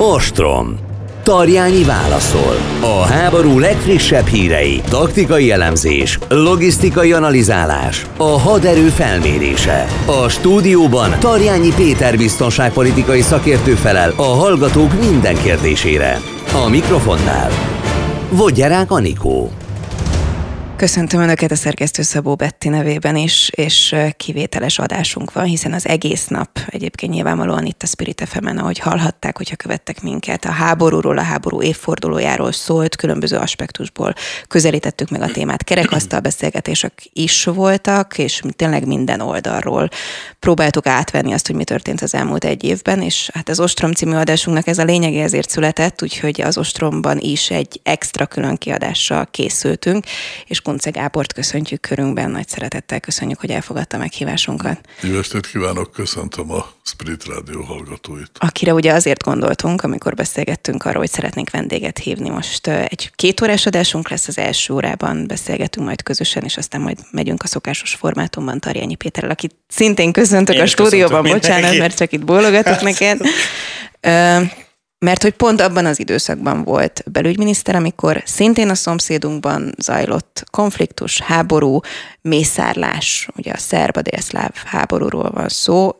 Ostrom. Tarjányi válaszol. A háború legfrissebb hírei, taktikai elemzés, logisztikai analizálás, a haderő felmérése. A stúdióban Tarjányi Péter biztonságpolitikai szakértő felel a hallgatók minden kérdésére. A mikrofonnál Vogyerák Anikó. Köszöntöm Önöket a szerkesztő Szabó Betti nevében is, és kivételes adásunk van, hiszen az egész nap egyébként nyilvánvalóan itt a Spirit fm ahogy hallhatták, hogyha követtek minket, a háborúról, a háború évfordulójáról szólt, különböző aspektusból közelítettük meg a témát. Kerekasztal beszélgetések is voltak, és tényleg minden oldalról próbáltuk átvenni azt, hogy mi történt az elmúlt egy évben, és hát az Ostrom című adásunknak ez a lényege ezért született, úgyhogy az Ostromban is egy extra külön kiadással készültünk, és Kunce Gábort köszöntjük körünkben, nagy szeretettel köszönjük, hogy elfogadta meghívásunkat. Jó estét kívánok, köszöntöm a Spirit Rádió hallgatóit. Akire ugye azért gondoltunk, amikor beszélgettünk arról, hogy szeretnénk vendéget hívni. Most egy két órás adásunk lesz az első órában, beszélgetünk majd közösen, és aztán majd megyünk a szokásos formátumban Tarjányi Péterrel, akit szintén köszöntök Én a stúdióban, bocsánat, mert csak itt bólogatok neked. Mert hogy pont abban az időszakban volt belügyminiszter, amikor szintén a szomszédunkban zajlott konfliktus, háború, mészárlás, ugye a szerb délszláv háborúról van szó,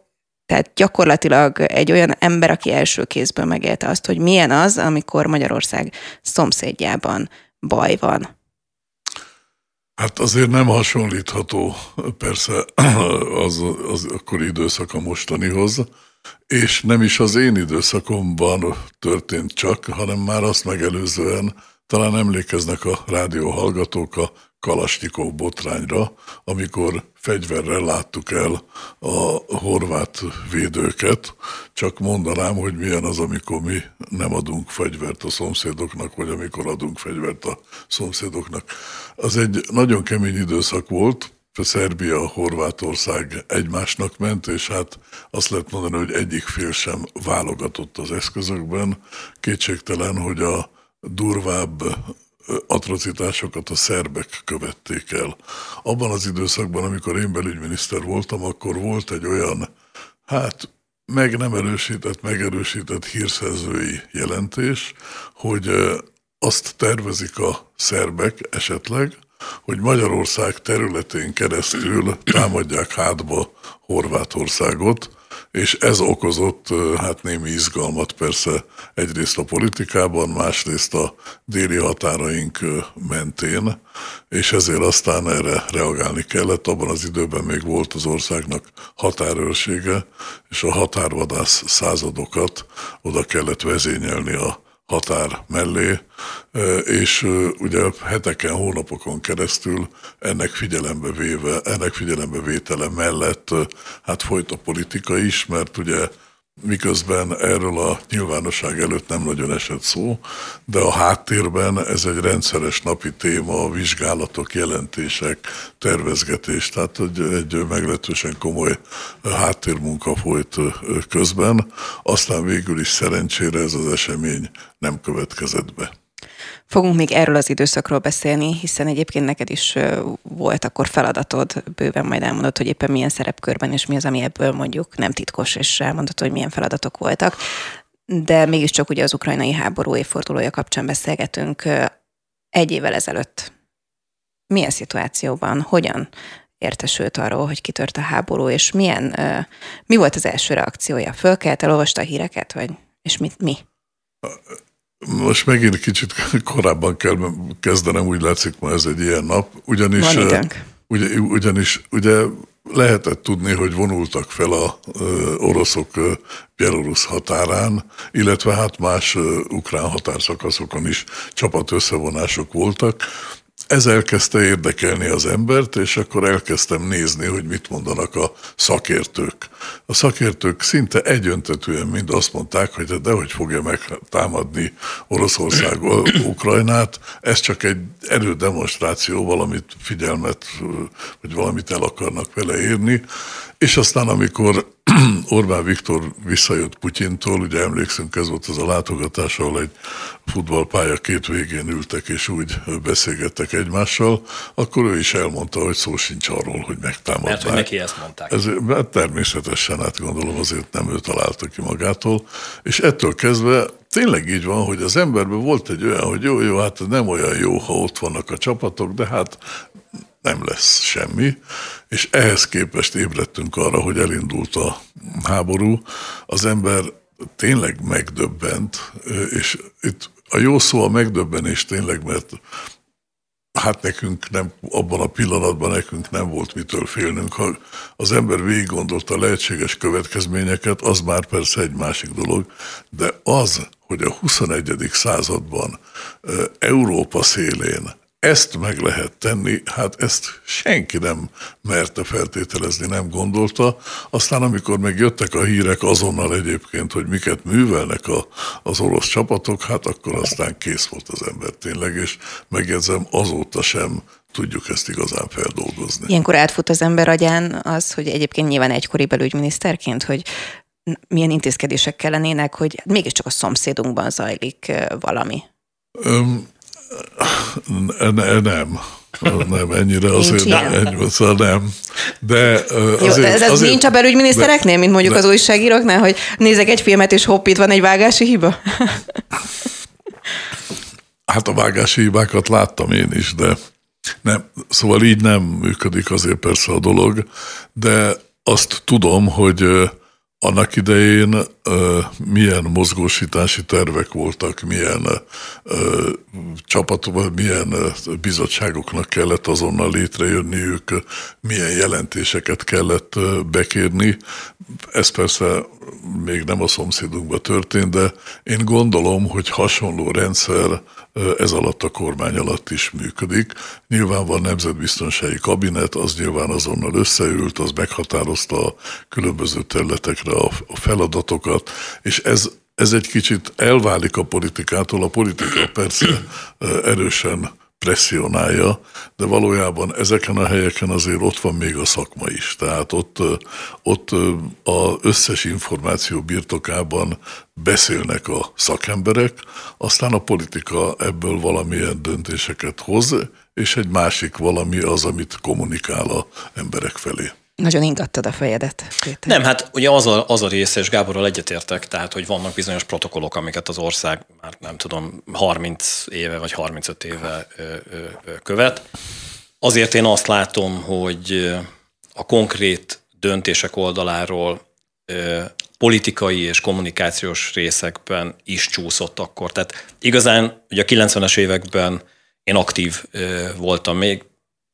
tehát gyakorlatilag egy olyan ember, aki első kézből megélte azt, hogy milyen az, amikor Magyarország szomszédjában baj van. Hát azért nem hasonlítható persze az, az akkori időszak a mostanihoz, és nem is az én időszakomban történt csak, hanem már azt megelőzően talán emlékeznek a rádió hallgatók a Kalasnyikov botrányra, amikor fegyverrel láttuk el a horvát védőket. Csak mondanám, hogy milyen az, amikor mi nem adunk fegyvert a szomszédoknak, vagy amikor adunk fegyvert a szomszédoknak. Az egy nagyon kemény időszak volt, Szerbia, Horvátország egymásnak ment, és hát azt lehet mondani, hogy egyik fél sem válogatott az eszközökben. Kétségtelen, hogy a durvább atrocitásokat a szerbek követték el. Abban az időszakban, amikor én belügyminiszter voltam, akkor volt egy olyan, hát meg nem erősített, megerősített hírszerzői jelentés, hogy azt tervezik a szerbek esetleg, hogy Magyarország területén keresztül támadják hátba Horvátországot, és ez okozott hát némi izgalmat persze egyrészt a politikában, másrészt a déli határaink mentén, és ezért aztán erre reagálni kellett. Abban az időben még volt az országnak határőrsége, és a határvadász századokat oda kellett vezényelni a határ mellé, és ugye heteken, hónapokon keresztül ennek figyelembe véve, ennek figyelembe vétele mellett hát folyt a politika is, mert ugye miközben erről a nyilvánosság előtt nem nagyon esett szó, de a háttérben ez egy rendszeres napi téma, a vizsgálatok, jelentések, tervezgetés, tehát egy, egy meglehetősen komoly háttérmunka folyt közben, aztán végül is szerencsére ez az esemény nem következett be. Fogunk még erről az időszakról beszélni, hiszen egyébként neked is volt akkor feladatod, bőven majd elmondod, hogy éppen milyen szerepkörben, és mi az, ami ebből mondjuk nem titkos, és elmondod, hogy milyen feladatok voltak. De mégiscsak ugye az ukrajnai háború évfordulója kapcsán beszélgetünk egy évvel ezelőtt. Milyen szituációban, hogyan értesült arról, hogy kitört a háború, és milyen, mi volt az első reakciója? Fölkelt, elolvasta a híreket, vagy, és mit, mi? Most megint kicsit korábban kell kezdenem, úgy látszik ma ez egy ilyen nap. Ugyanis, Ugy, ugyanis ugye lehetett tudni, hogy vonultak fel a oroszok Belarus határán, illetve hát más ukrán határszakaszokon is csapat összevonások voltak. Ez elkezdte érdekelni az embert, és akkor elkezdtem nézni, hogy mit mondanak a szakértők. A szakértők szinte egyöntetően mind azt mondták, hogy de hogy fogja megtámadni Oroszország Ukrajnát, ez csak egy erődemonstráció, valamit figyelmet, vagy valamit el akarnak vele érni, és aztán amikor Orbán Viktor visszajött Putyintól, ugye emlékszünk, ez volt az a látogatás, ahol egy futballpálya két végén ültek, és úgy beszélgettek egymással, akkor ő is elmondta, hogy szó sincs arról, hogy megtámadták. Mert hogy neki ezt mondták. Ez, mert természetesen, hát gondolom azért nem ő találta ki magától, és ettől kezdve tényleg így van, hogy az emberben volt egy olyan, hogy jó, jó, hát nem olyan jó, ha ott vannak a csapatok, de hát nem lesz semmi, és ehhez képest ébredtünk arra, hogy elindult a háború. Az ember tényleg megdöbbent, és itt a jó szó a megdöbbenés tényleg, mert hát nekünk nem, abban a pillanatban nekünk nem volt mitől félnünk. Ha az ember végig gondolta a lehetséges következményeket, az már persze egy másik dolog, de az, hogy a 21. században Európa szélén ezt meg lehet tenni, hát ezt senki nem merte feltételezni, nem gondolta. Aztán amikor megjöttek a hírek azonnal egyébként, hogy miket művelnek a, az orosz csapatok, hát akkor aztán kész volt az ember tényleg, és megjegyzem, azóta sem tudjuk ezt igazán feldolgozni. Ilyenkor átfut az ember agyán az, hogy egyébként nyilván egykori belügyminiszterként, hogy milyen intézkedések kellenének, hogy mégiscsak a szomszédunkban zajlik valami. Öm, nem. Nem, ennyire azért nem, ennyi, szóval nem. De, azért, Jó, de ez, azért, nincs a belügyminisztereknél, mint mondjuk de, az újságíróknál, hogy nézek egy filmet, és hopp, itt van egy vágási hiba? Hát a vágási hibákat láttam én is, de nem, szóval így nem működik azért persze a dolog, de azt tudom, hogy annak idején milyen mozgósítási tervek voltak, milyen csapatok, milyen bizottságoknak kellett azonnal létrejönniük, milyen jelentéseket kellett bekérni. Ez persze még nem a szomszédunkban történt, de én gondolom, hogy hasonló rendszer ez alatt a kormány alatt is működik. Nyilván van nemzetbiztonsági kabinet, az nyilván azonnal összeült, az meghatározta a különböző területekre a feladatokat, és ez ez egy kicsit elválik a politikától, a politika persze erősen presszionálja, de valójában ezeken a helyeken azért ott van még a szakma is. Tehát ott, ott az összes információ birtokában beszélnek a szakemberek, aztán a politika ebből valamilyen döntéseket hoz, és egy másik valami az, amit kommunikál a emberek felé. Nagyon ingattad a fejedet, Péter. Nem, hát ugye az a, az a része, és Gáborral egyetértek, tehát, hogy vannak bizonyos protokollok, amiket az ország már nem tudom, 30 éve vagy 35 éve ö, ö, követ. Azért én azt látom, hogy a konkrét döntések oldaláról ö, politikai és kommunikációs részekben is csúszott akkor. Tehát igazán ugye a 90-es években én aktív voltam még,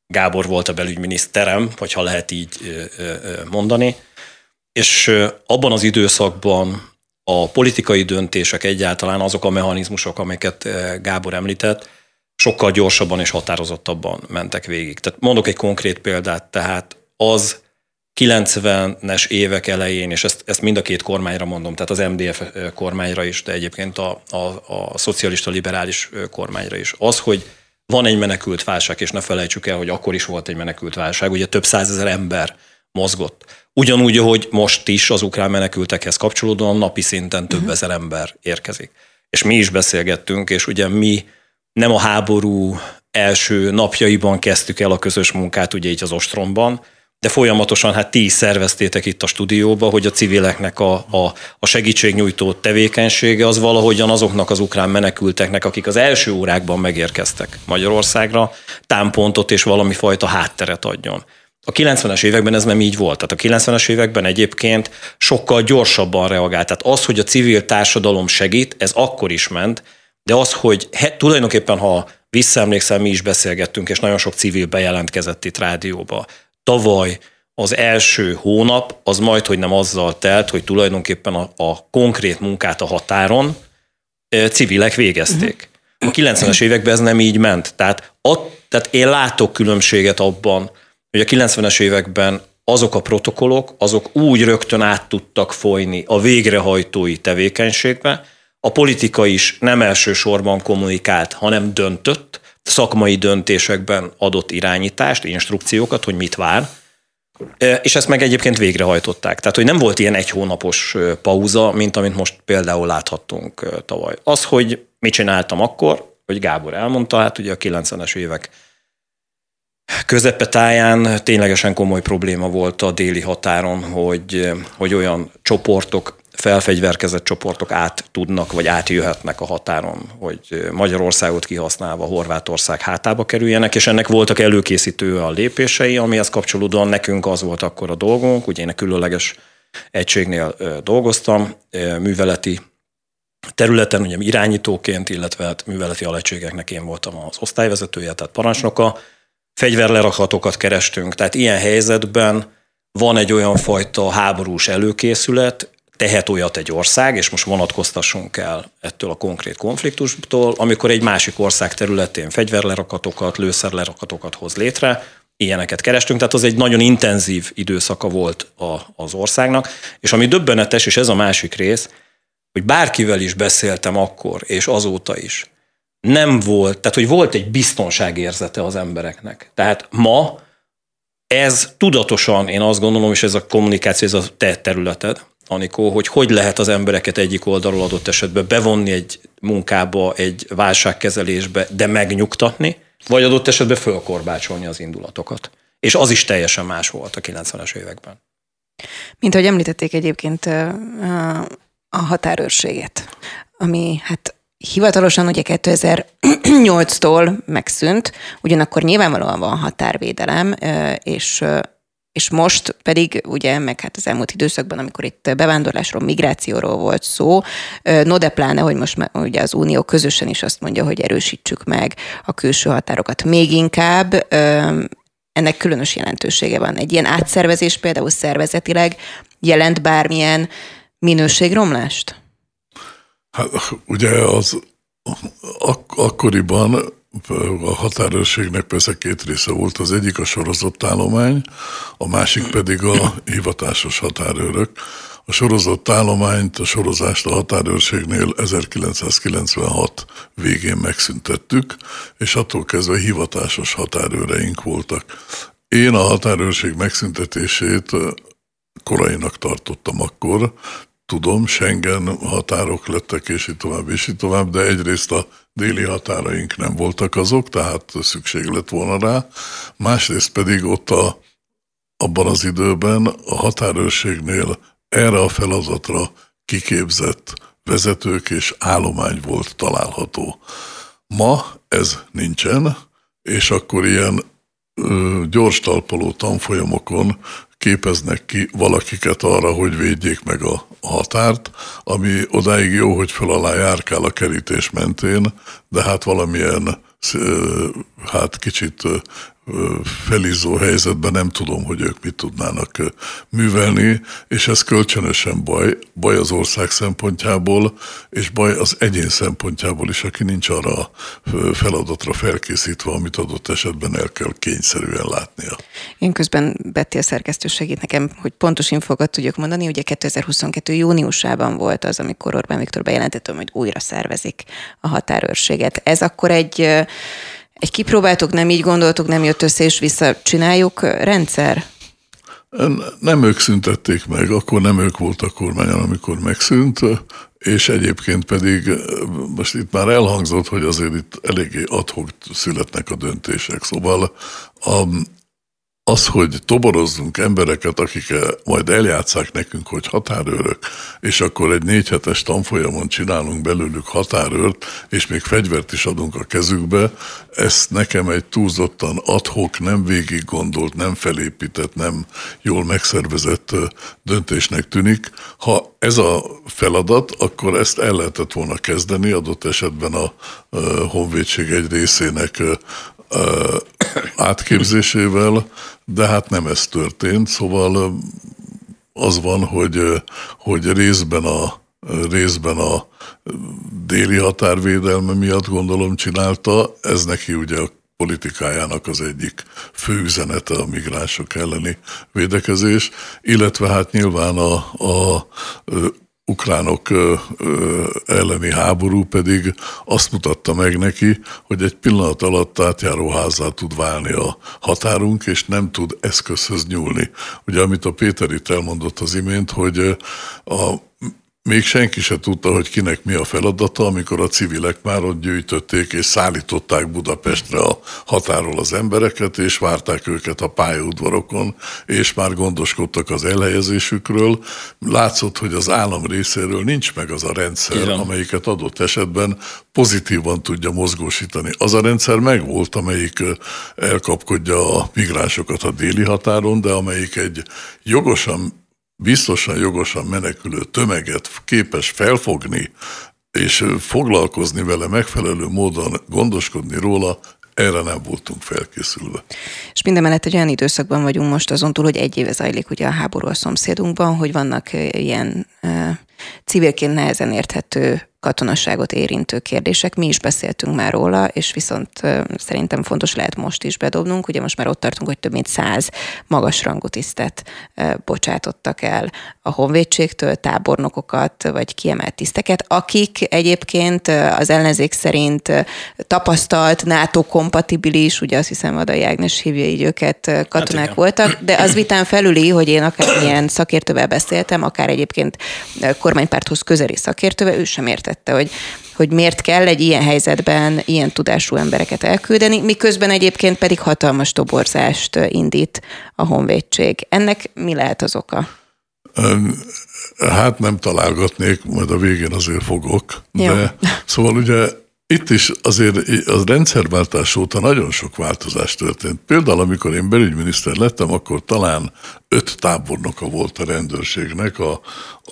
Gábor volt a belügyminiszterem, hogyha lehet így mondani, és abban az időszakban a politikai döntések egyáltalán azok a mechanizmusok, amiket Gábor említett, sokkal gyorsabban és határozottabban mentek végig. Tehát mondok egy konkrét példát, tehát az 90-es évek elején, és ezt, ezt mind a két kormányra mondom, tehát az MDF kormányra is, de egyébként a, a, a szocialista liberális kormányra is, az, hogy van egy menekült válság, és ne felejtsük el, hogy akkor is volt egy menekült válság, ugye több százezer ember mozgott. Ugyanúgy, hogy most is az ukrán menekültekhez kapcsolódóan napi szinten több uh-huh. ezer ember érkezik. És mi is beszélgettünk, és ugye mi nem a háború első napjaiban kezdtük el a közös munkát, ugye így az ostromban, de folyamatosan hát ti szerveztétek itt a stúdióba, hogy a civileknek a, a, a segítségnyújtó tevékenysége az valahogyan azoknak az ukrán menekülteknek, akik az első órákban megérkeztek Magyarországra, támpontot és valami fajta hátteret adjon. A 90-es években ez nem így volt. Tehát a 90-es években egyébként sokkal gyorsabban reagált. Tehát az, hogy a civil társadalom segít, ez akkor is ment, de az, hogy he, tulajdonképpen, ha visszaemlékszem, mi is beszélgettünk, és nagyon sok civil bejelentkezett itt rádióba tavaly az első hónap az majd, hogy nem azzal telt, hogy tulajdonképpen a, a konkrét munkát a határon civilek végezték. A 90-es években ez nem így ment. Tehát, ott, tehát én látok különbséget abban, hogy a 90-es években azok a protokollok, azok úgy rögtön át tudtak folyni a végrehajtói tevékenységbe, a politika is nem elsősorban kommunikált, hanem döntött, szakmai döntésekben adott irányítást, instrukciókat, hogy mit vár, és ezt meg egyébként végrehajtották. Tehát, hogy nem volt ilyen egy hónapos pauza, mint amit most például láthattunk tavaly. Az, hogy mit csináltam akkor, hogy Gábor elmondta, hát ugye a 90-es évek közepetáján ténylegesen komoly probléma volt a déli határon, hogy, hogy olyan csoportok felfegyverkezett csoportok át tudnak, vagy átjöhetnek a határon, hogy Magyarországot kihasználva Horvátország hátába kerüljenek, és ennek voltak előkészítő a lépései, amihez kapcsolódóan nekünk az volt akkor a dolgunk, ugye én a különleges egységnél dolgoztam, műveleti területen, ugye irányítóként, illetve hát műveleti alegységeknek én voltam az osztályvezetője, tehát parancsnoka, fegyverlerakatokat kerestünk, tehát ilyen helyzetben van egy olyan fajta háborús előkészület, tehet olyat egy ország, és most vonatkoztassunk el ettől a konkrét konfliktustól, amikor egy másik ország területén fegyverlerakatokat, lőszerlerakatokat hoz létre, ilyeneket kerestünk, tehát az egy nagyon intenzív időszaka volt a, az országnak, és ami döbbenetes, és ez a másik rész, hogy bárkivel is beszéltem akkor, és azóta is, nem volt, tehát hogy volt egy biztonságérzete az embereknek. Tehát ma ez tudatosan, én azt gondolom, és ez a kommunikáció, ez a te területed, Anikó, hogy hogy lehet az embereket egyik oldalról adott esetben bevonni egy munkába, egy válságkezelésbe, de megnyugtatni, vagy adott esetben fölkorbácsolni az indulatokat. És az is teljesen más volt a 90-es években. Mint ahogy említették egyébként a határőrséget, ami hát hivatalosan ugye 2008-tól megszűnt, ugyanakkor nyilvánvalóan van határvédelem, és és most pedig ugye, meg hát az elmúlt időszakban, amikor itt bevándorlásról, migrációról volt szó, no de pláne, hogy most ugye az Unió közösen is azt mondja, hogy erősítsük meg a külső határokat még inkább, ennek különös jelentősége van. Egy ilyen átszervezés például szervezetileg jelent bármilyen minőségromlást? Hát ugye az ak- akkoriban a határőrségnek persze két része volt, az egyik a sorozott állomány, a másik pedig a hivatásos határőrök. A sorozott állományt, a sorozást a határőrségnél 1996 végén megszüntettük, és attól kezdve hivatásos határőreink voltak. Én a határőrség megszüntetését korainak tartottam akkor, tudom, Schengen határok lettek, és így tovább, és így tovább, de egyrészt a déli határaink nem voltak azok, tehát szükség lett volna rá. Másrészt pedig ott a, abban az időben a határőrségnél erre a feladatra kiképzett vezetők és állomány volt található. Ma ez nincsen, és akkor ilyen gyors talpaló tanfolyamokon képeznek ki valakiket arra, hogy védjék meg a határt, ami odáig jó, hogy fel alá járkál a kerítés mentén, de hát valamilyen hát kicsit felizó helyzetben nem tudom, hogy ők mit tudnának művelni, és ez kölcsönösen baj, baj az ország szempontjából, és baj az egyén szempontjából is, aki nincs arra feladatra felkészítve, amit adott esetben el kell kényszerűen látnia. Én közben Betty a szerkesztő segít nekem, hogy pontos infokat tudjuk mondani. Ugye 2022. júniusában volt az, amikor Orbán Viktor bejelentette, hogy újra szervezik a határőrséget. Ez akkor egy egy kipróbáltuk, nem így gondoltuk, nem jött össze, és visszacsináljuk rendszer? Nem ők szüntették meg, akkor nem ők voltak kormányon, amikor megszűnt, és egyébként pedig most itt már elhangzott, hogy azért itt eléggé adhok születnek a döntések. Szóval a, az, hogy toborozzunk embereket, akik majd eljátszák nekünk, hogy határőrök, és akkor egy négy hetes tanfolyamon csinálunk belőlük határőrt, és még fegyvert is adunk a kezükbe, ezt nekem egy túlzottan adhok, nem végig gondolt, nem felépített, nem jól megszervezett döntésnek tűnik. Ha ez a feladat, akkor ezt el lehetett volna kezdeni, adott esetben a honvédség egy részének átképzésével, de hát nem ez történt, szóval az van, hogy, hogy részben a, részben a déli határvédelme miatt gondolom csinálta, ez neki ugye a politikájának az egyik fő üzenete a migránsok elleni védekezés, illetve hát nyilván a, a ukránok elleni háború pedig azt mutatta meg neki, hogy egy pillanat alatt átjáróházá tud válni a határunk, és nem tud eszközhöz nyúlni. Ugye, amit a Péter itt elmondott az imént, hogy a még senki se tudta, hogy kinek mi a feladata, amikor a civilek már ott gyűjtötték és szállították Budapestre a határól az embereket, és várták őket a pályaudvarokon, és már gondoskodtak az elhelyezésükről. Látszott, hogy az állam részéről nincs meg az a rendszer, Igen. amelyiket adott esetben pozitívan tudja mozgósítani. Az a rendszer megvolt, amelyik elkapkodja a migránsokat a déli határon, de amelyik egy jogosan biztosan jogosan menekülő tömeget képes felfogni, és foglalkozni vele megfelelő módon, gondoskodni róla, erre nem voltunk felkészülve. És mindemellett egy olyan időszakban vagyunk most azon túl, hogy egy éve zajlik ugye a háború a szomszédunkban, hogy vannak ilyen civilként nehezen érthető katonasságot érintő kérdések. Mi is beszéltünk már róla, és viszont szerintem fontos lehet most is bedobnunk. Ugye most már ott tartunk, hogy több mint száz magasrangú tisztet bocsátottak el a honvédségtől, tábornokokat, vagy kiemelt tiszteket, akik egyébként az ellenzék szerint tapasztalt, NATO-kompatibilis, ugye azt hiszem Adai Ágnes hívja így őket, katonák hát voltak, de az vitán felüli, hogy én akár ilyen szakértővel beszéltem, akár egyébként kormánypárthoz közeli szakértővel, ő sem értett értette, hogy, hogy miért kell egy ilyen helyzetben ilyen tudású embereket elküldeni, miközben egyébként pedig hatalmas toborzást indít a honvédség. Ennek mi lehet az oka? Hát nem találgatnék, majd a végén azért fogok. Jó. De szóval ugye itt is azért a rendszerváltás óta nagyon sok változás történt. Például, amikor én belügyminiszter lettem, akkor talán öt tábornoka volt a rendőrségnek, a,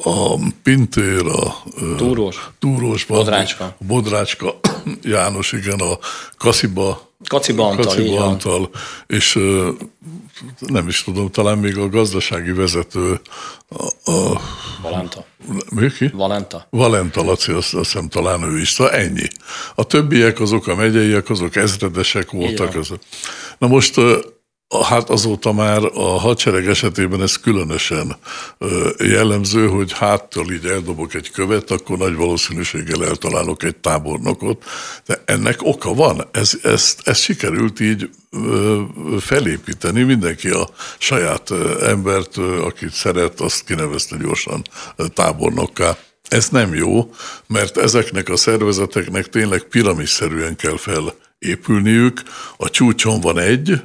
a Pintér, a Túrós, Túrós Bodrácska. A Bodrácska János, igen, a Kasziba, Kaciba Antal, Kaciba Antal és nem is tudom, talán még a gazdasági vezető a, a Valenta. Mi ki? Valenta. Valenta Laci, azt, azt hiszem talán ő is, szóval ennyi. A többiek azok a megyeiek, azok ezredesek voltak. Az. Na most Hát azóta már a hadsereg esetében ez különösen jellemző, hogy háttal így eldobok egy követ, akkor nagy valószínűséggel eltalálok egy tábornokot, de ennek oka van. Ez, ezt, ezt sikerült így felépíteni, mindenki a saját embert, akit szeret, azt kinevezte gyorsan tábornokká. Ez nem jó, mert ezeknek a szervezeteknek tényleg piramisszerűen kell felépülniük. A csúcson van egy,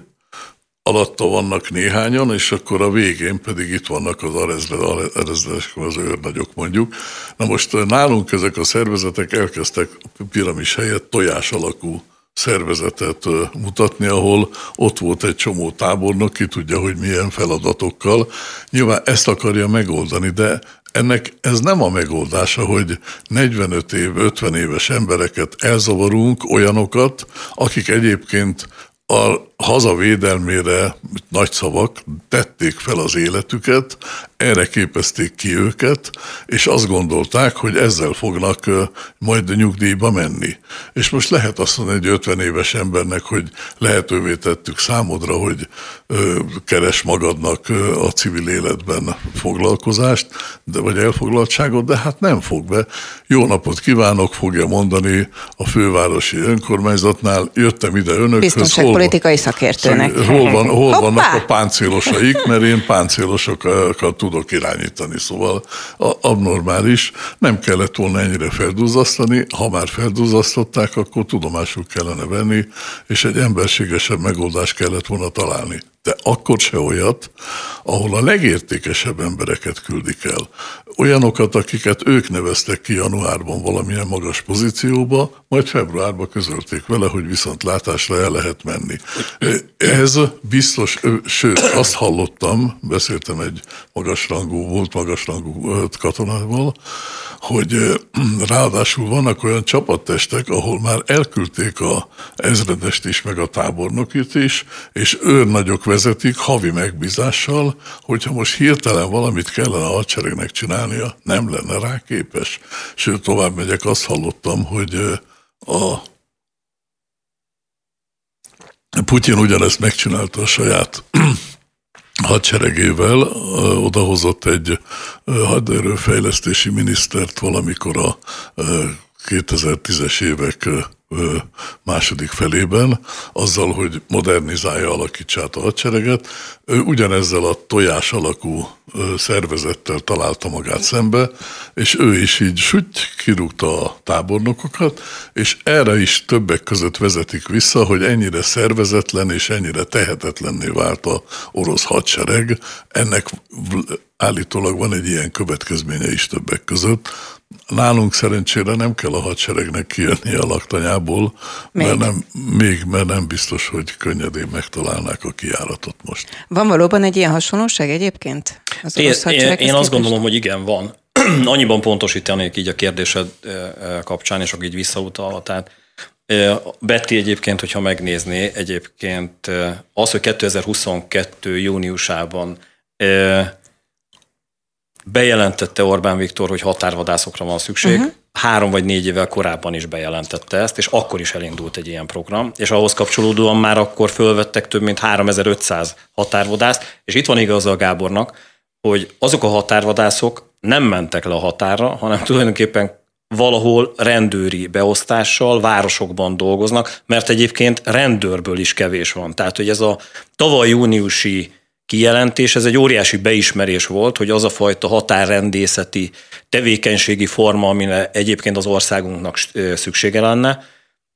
alatta vannak néhányan, és akkor a végén pedig itt vannak az arezredesek, az őrnagyok mondjuk. Na most eh, nálunk ezek a szervezetek elkezdtek piramis helyett tojás alakú szervezetet eh, mutatni, ahol ott volt egy csomó tábornok, ki tudja, hogy milyen feladatokkal. Nyilván ezt akarja megoldani, de ennek ez nem a megoldása, hogy 45 év, 50 éves embereket elzavarunk, olyanokat, akik egyébként a hazavédelmére nagy szavak tették fel az életüket, erre képezték ki őket, és azt gondolták, hogy ezzel fognak majd nyugdíjba menni. És most lehet azt mondani egy 50 éves embernek, hogy lehetővé tettük számodra, hogy keres magadnak a civil életben foglalkozást, de, vagy elfoglaltságot, de hát nem fog be. Jó napot kívánok, fogja mondani a fővárosi önkormányzatnál, jöttem ide önökhöz. Biztonságpolitikai szakértőnek. Hol, van, hol vannak a páncélosaik, mert én páncélosokat tudok irányítani, szóval abnormális. Nem kellett volna ennyire feldúzasztani, ha már feldúzasztották, akkor tudomásul kellene venni, és egy emberségesebb megoldást kellett volna találni de akkor se olyat, ahol a legértékesebb embereket küldik el. Olyanokat, akiket ők neveztek ki januárban valamilyen magas pozícióba, majd februárban közölték vele, hogy viszont látásra el lehet menni. Ez biztos, sőt, azt hallottam, beszéltem egy magasrangú, volt magasrangú katonával, hogy ráadásul vannak olyan csapattestek, ahol már elküldték a ezredest is, meg a tábornokit is, és őrnagyok vezetik havi megbízással, hogyha most hirtelen valamit kellene a hadseregnek csinálnia, nem lenne rá képes. Sőt, tovább megyek, azt hallottam, hogy a Putyin ugyanezt megcsinálta a saját hadseregével odahozott egy haderőfejlesztési minisztert valamikor a 2010-es évek második felében, azzal, hogy modernizálja, alakítsa át a hadsereget. Ugyanezzel a tojás alakú szervezettel találta magát szembe, és ő is így süty kirúgta a tábornokokat, és erre is többek között vezetik vissza, hogy ennyire szervezetlen és ennyire tehetetlenné vált a orosz hadsereg. Ennek állítólag van egy ilyen következménye is többek között, Nálunk szerencsére nem kell a hadseregnek kijönni a laktanyából, még. mert nem, még, mert nem biztos, hogy könnyedén megtalálnák a kiáratot most. Van valóban egy ilyen hasonlóság egyébként? Az én, én, én azt gondolom, hogy igen, van. Annyiban pontosítanék így a kérdésed kapcsán, és akkor így visszautalva. Tehát Betty egyébként, hogyha megnézné, egyébként az, hogy 2022. júniusában bejelentette Orbán Viktor, hogy határvadászokra van szükség, uh-huh. három vagy négy évvel korábban is bejelentette ezt, és akkor is elindult egy ilyen program, és ahhoz kapcsolódóan már akkor fölvettek több mint 3500 határvadászt, és itt van igaza a Gábornak, hogy azok a határvadászok nem mentek le a határra, hanem tulajdonképpen valahol rendőri beosztással városokban dolgoznak, mert egyébként rendőrből is kevés van. Tehát, hogy ez a tavaly júniusi kijelentés, ez egy óriási beismerés volt, hogy az a fajta határrendészeti tevékenységi forma, amire egyébként az országunknak szüksége lenne,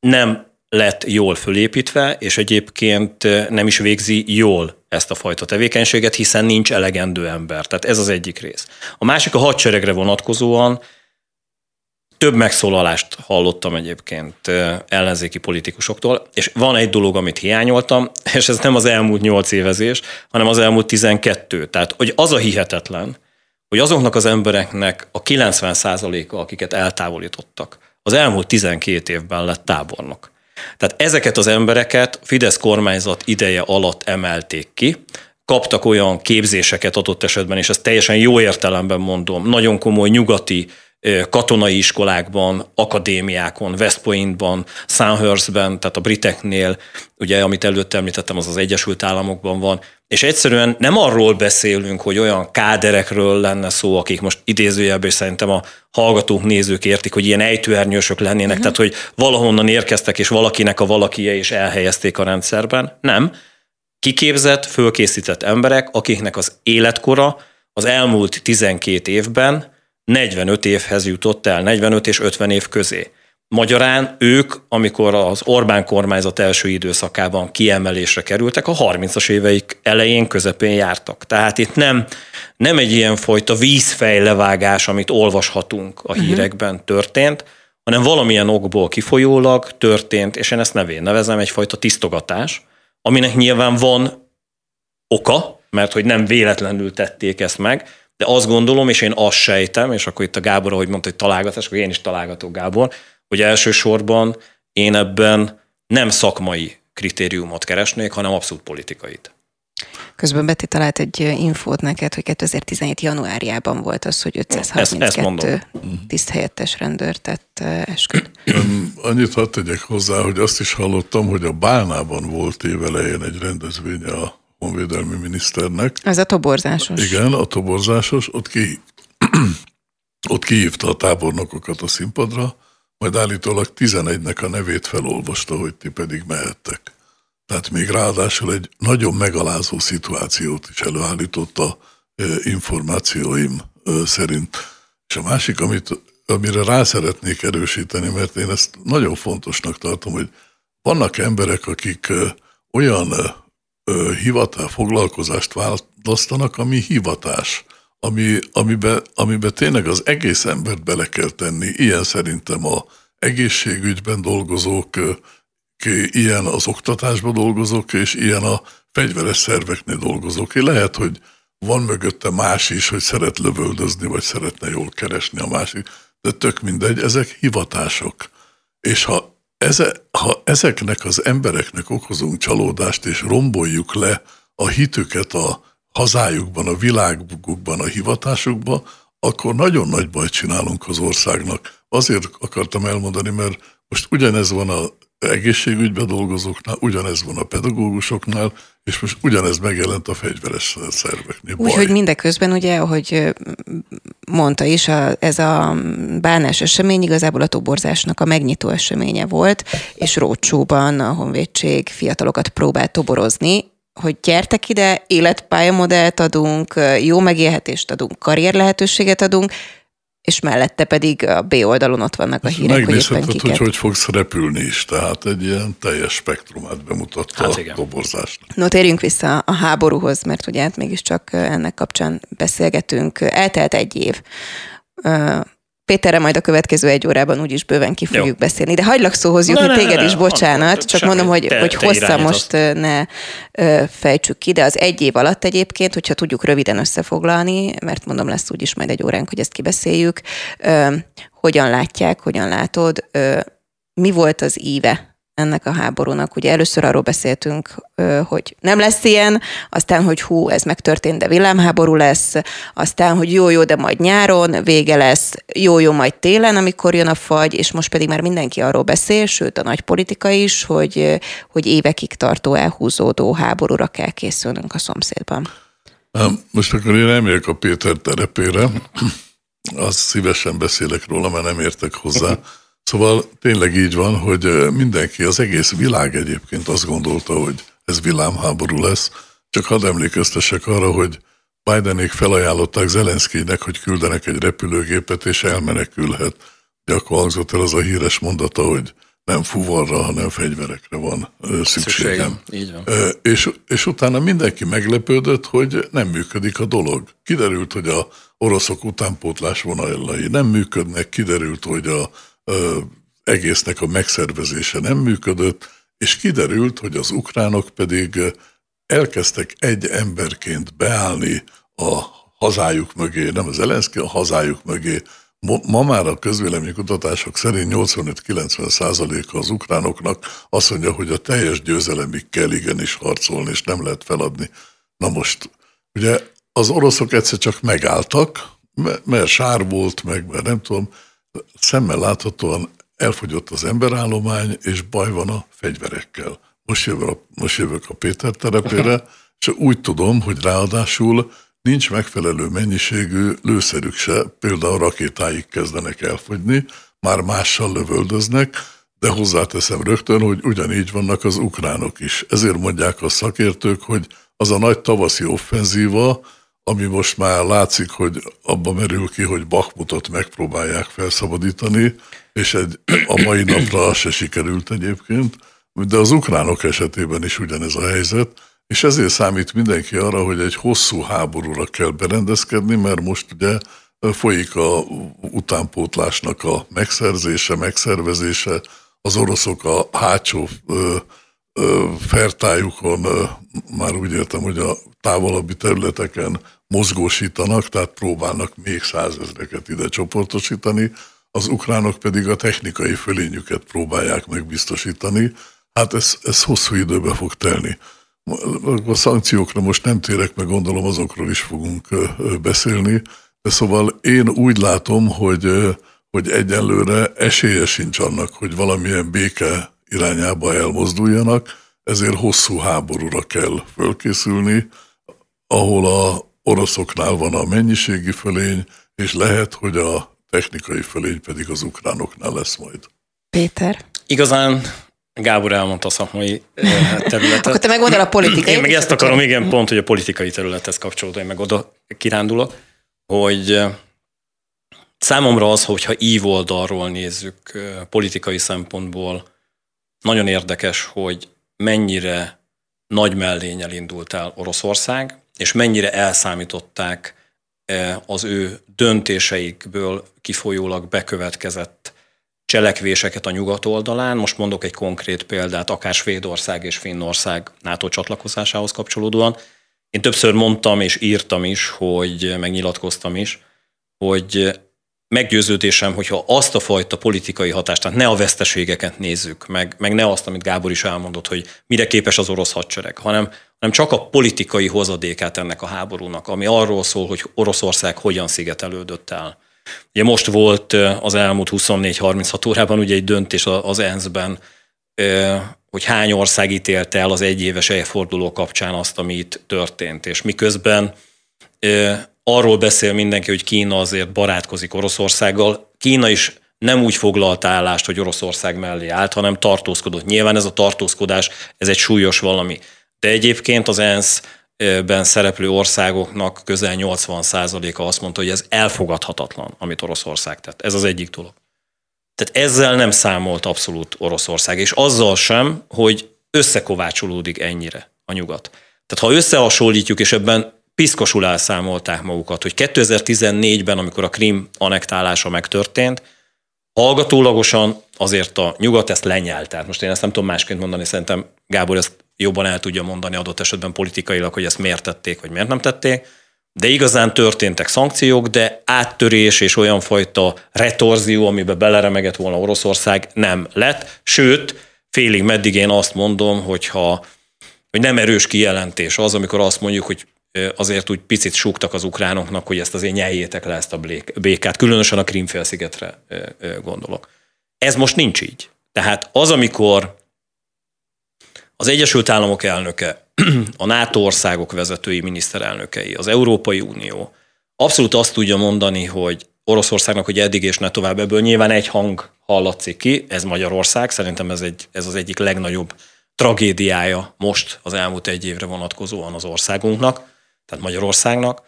nem lett jól fölépítve, és egyébként nem is végzi jól ezt a fajta tevékenységet, hiszen nincs elegendő ember. Tehát ez az egyik rész. A másik a hadseregre vonatkozóan több megszólalást hallottam egyébként ellenzéki politikusoktól, és van egy dolog, amit hiányoltam, és ez nem az elmúlt nyolc évezés, hanem az elmúlt tizenkettő. Tehát, hogy az a hihetetlen, hogy azoknak az embereknek a 90%-a, akiket eltávolítottak, az elmúlt 12 évben lett tábornok. Tehát ezeket az embereket Fidesz kormányzat ideje alatt emelték ki, kaptak olyan képzéseket adott esetben, és ezt teljesen jó értelemben mondom, nagyon komoly nyugati katonai iskolákban, akadémiákon, West Pointban, Sandhurstben, tehát a briteknél, ugye, amit előtte említettem, az az Egyesült Államokban van, és egyszerűen nem arról beszélünk, hogy olyan káderekről lenne szó, akik most idézőjelben, és szerintem a hallgatók, nézők értik, hogy ilyen ejtőernyősök lennének, uh-huh. tehát hogy valahonnan érkeztek, és valakinek a valakie is elhelyezték a rendszerben. Nem. Kiképzett, fölkészített emberek, akiknek az életkora az elmúlt 12 évben 45 évhez jutott el, 45 és 50 év közé. Magyarán ők, amikor az Orbán kormányzat első időszakában kiemelésre kerültek, a 30-as éveik elején, közepén jártak. Tehát itt nem, nem egy ilyen fajta vízfejlevágás, amit olvashatunk a mhm. hírekben történt, hanem valamilyen okból kifolyólag történt, és én ezt nevén nevezem egyfajta tisztogatás, aminek nyilván van oka, mert hogy nem véletlenül tették ezt meg, de azt gondolom, és én azt sejtem, és akkor itt a Gábor, ahogy mondta, hogy találgatás, akkor én is találgatok Gábor, hogy elsősorban én ebben nem szakmai kritériumot keresnék, hanem abszolút politikait. Közben Betty talált egy infót neked, hogy 2017. januárjában volt az, hogy 532 ezt, ezt tiszthelyettes rendőr tett esküt. Annyit hadd tegyek hozzá, hogy azt is hallottam, hogy a Bálnában volt évelején egy rendezvény a honvédelmi miniszternek. Ez a toborzásos. Igen, a toborzásos. Ott, ki, ott kihívta a tábornokokat a színpadra, majd állítólag 11-nek a nevét felolvasta, hogy ti pedig mehettek. Tehát még ráadásul egy nagyon megalázó szituációt is előállította információim szerint. És a másik, amit, amire rá szeretnék erősíteni, mert én ezt nagyon fontosnak tartom, hogy vannak emberek, akik olyan hivatal foglalkozást választanak, ami hivatás, ami, amiben, amiben tényleg az egész embert bele kell tenni. Ilyen szerintem a egészségügyben dolgozók, ilyen az oktatásban dolgozók, és ilyen a fegyveres szerveknél dolgozók. Lehet, hogy van mögötte más is, hogy szeret lövöldözni, vagy szeretne jól keresni a másik, de tök mindegy, ezek hivatások. És ha eze, ha ezeknek az embereknek okozunk csalódást, és romboljuk le a hitüket a hazájukban, a világukban, a hivatásukban, akkor nagyon nagy bajt csinálunk az országnak. Azért akartam elmondani, mert most ugyanez van a egészségügyben dolgozóknál, ugyanez van a pedagógusoknál, és most ugyanez megjelent a fegyveres szerveknél. Úgyhogy mindeközben ugye, ahogy mondta is, a, ez a bánás esemény igazából a toborzásnak a megnyitó eseménye volt, és Rócsóban a Honvédség fiatalokat próbált toborozni, hogy gyertek ide, életpályamodellt adunk, jó megélhetést adunk, karrier lehetőséget adunk, és mellette pedig a B oldalon ott vannak a hírek, hogy éppen kiket. hogy hogy fogsz repülni is, tehát egy ilyen teljes spektrumát bemutatta hát a toborzást. No, térjünk vissza a háborúhoz, mert ugye hát mégiscsak ennek kapcsán beszélgetünk. Eltelt egy év. Péterre majd a következő egy órában úgyis bőven ki fogjuk Jó. beszélni. De hagylak szóhoz jutni ne, téged ne, is, bocsánat, ne, csak mondom, hogy, te, hogy hossza most ne fejtsük ki, de az egy év alatt egyébként, hogyha tudjuk röviden összefoglalni, mert mondom, lesz úgyis majd egy óránk, hogy ezt kibeszéljük, hogyan látják, hogyan látod, mi volt az íve ennek a háborúnak. Ugye először arról beszéltünk, hogy nem lesz ilyen, aztán, hogy hú, ez megtörtént, de villámháború lesz, aztán, hogy jó-jó, de majd nyáron, vége lesz, jó-jó, majd télen, amikor jön a fagy, és most pedig már mindenki arról beszél, sőt a nagy politika is, hogy, hogy évekig tartó elhúzódó háborúra kell készülnünk a szomszédban. Most akkor én elmegyek a Péter terepére, azt szívesen beszélek róla, mert nem értek hozzá. Szóval tényleg így van, hogy mindenki, az egész világ egyébként azt gondolta, hogy ez villámháború lesz. Csak hadd emlékeztessek arra, hogy Bidenék felajánlották Zelenszkijnek, hogy küldenek egy repülőgépet, és elmenekülhet. De akkor hangzott el az a híres mondata, hogy nem fuvarra, hanem fegyverekre van szükségem. szükségem. Így van. És, és utána mindenki meglepődött, hogy nem működik a dolog. Kiderült, hogy a oroszok utánpótlás vonalai nem működnek, kiderült, hogy a egésznek a megszervezése nem működött, és kiderült, hogy az ukránok pedig elkezdtek egy emberként beállni a hazájuk mögé, nem az Elenszki, a hazájuk mögé. Ma már a közvéleménykutatások szerint 85-90 százaléka az ukránoknak azt mondja, hogy a teljes győzelemig kell igenis harcolni, és nem lehet feladni. Na most, ugye az oroszok egyszer csak megálltak, mert sár volt, meg mert nem tudom, szemmel láthatóan elfogyott az emberállomány, és baj van a fegyverekkel. Most jövök a, most jövök a Péter terepére, és úgy tudom, hogy ráadásul nincs megfelelő mennyiségű lőszerük se, például rakétáik kezdenek elfogyni, már mással lövöldöznek, de hozzáteszem rögtön, hogy ugyanígy vannak az ukránok is. Ezért mondják a szakértők, hogy az a nagy tavaszi offenzíva, ami most már látszik, hogy abba merül ki, hogy Bakmutot megpróbálják felszabadítani, és egy, a mai napra se sikerült egyébként, de az ukránok esetében is ugyanez a helyzet, és ezért számít mindenki arra, hogy egy hosszú háborúra kell berendezkedni, mert most ugye folyik a utánpótlásnak a megszerzése, megszervezése, az oroszok a hátsó ö, fertájukon, már úgy értem, hogy a távolabbi területeken mozgósítanak, tehát próbálnak még százezreket ide csoportosítani, az ukránok pedig a technikai fölényüket próbálják megbiztosítani. Hát ez, ez hosszú időbe fog telni. A szankciókra most nem térek, meg gondolom azokról is fogunk beszélni, de szóval én úgy látom, hogy, hogy egyelőre esélye sincs annak, hogy valamilyen béke irányába elmozduljanak, ezért hosszú háborúra kell fölkészülni, ahol a oroszoknál van a mennyiségi fölény, és lehet, hogy a technikai fölény pedig az ukránoknál lesz majd. Péter? Igazán Gábor elmondta a szakmai területet. Akkor te megmondod a politikai. Én meg ezt akarom, igen, pont, hogy a politikai területhez kapcsolódó, én meg oda kirándulok, hogy számomra az, hogyha ív oldalról nézzük politikai szempontból, nagyon érdekes, hogy mennyire nagy mellényel indult el Oroszország, és mennyire elszámították e, az ő döntéseikből kifolyólag bekövetkezett cselekvéseket a nyugat oldalán. Most mondok egy konkrét példát, akár Svédország és Finnország NATO csatlakozásához kapcsolódóan. Én többször mondtam és írtam is, hogy megnyilatkoztam is, hogy meggyőződésem, hogyha azt a fajta politikai hatást, tehát ne a veszteségeket nézzük, meg, meg ne azt, amit Gábor is elmondott, hogy mire képes az orosz hadsereg, hanem, hanem csak a politikai hozadékát ennek a háborúnak, ami arról szól, hogy Oroszország hogyan szigetelődött el. Ugye most volt az elmúlt 24-36 órában ugye egy döntés az ENSZ-ben hogy hány ország ítélte el az egyéves évforduló kapcsán azt, ami itt történt. És miközben arról beszél mindenki, hogy Kína azért barátkozik Oroszországgal, Kína is nem úgy foglalta állást, hogy Oroszország mellé állt, hanem tartózkodott. Nyilván ez a tartózkodás, ez egy súlyos valami. De egyébként az ENSZ-ben szereplő országoknak közel 80%-a azt mondta, hogy ez elfogadhatatlan, amit Oroszország tett. Ez az egyik dolog. Tehát ezzel nem számolt abszolút Oroszország, és azzal sem, hogy összekovácsolódik ennyire a nyugat. Tehát ha összehasonlítjuk, és ebben piszkosul elszámolták magukat, hogy 2014-ben, amikor a Krim anektálása megtörtént, hallgatólagosan azért a nyugat ezt lenyelt. Tehát most én ezt nem tudom másként mondani, szerintem Gábor ezt jobban el tudja mondani adott esetben politikailag, hogy ezt miért tették, vagy miért nem tették de igazán történtek szankciók, de áttörés és olyan fajta retorzió, amiben beleremegett volna Oroszország nem lett. Sőt, félig meddig én azt mondom, hogyha, hogy nem erős kijelentés az, amikor azt mondjuk, hogy azért úgy picit súgtak az ukránoknak, hogy ezt azért nyeljétek le ezt a békát, különösen a Krimfélszigetre gondolok. Ez most nincs így. Tehát az, amikor az Egyesült Államok elnöke a NATO országok vezetői miniszterelnökei, az Európai Unió abszolút azt tudja mondani, hogy Oroszországnak, hogy eddig és ne tovább, ebből nyilván egy hang hallatszik ki, ez Magyarország, szerintem ez, egy, ez az egyik legnagyobb tragédiája most az elmúlt egy évre vonatkozóan az országunknak, tehát Magyarországnak.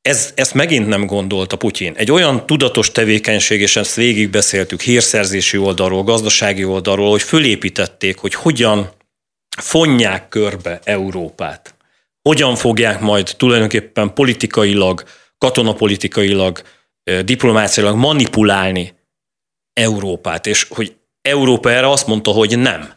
Ez, ezt megint nem gondolta Putyin. Egy olyan tudatos tevékenység, és ezt végigbeszéltük hírszerzési oldalról, gazdasági oldalról, hogy fölépítették, hogy hogyan fonják körbe Európát. Hogyan fogják majd tulajdonképpen politikailag, katonapolitikailag, diplomáciailag manipulálni Európát, és hogy Európa erre azt mondta, hogy nem,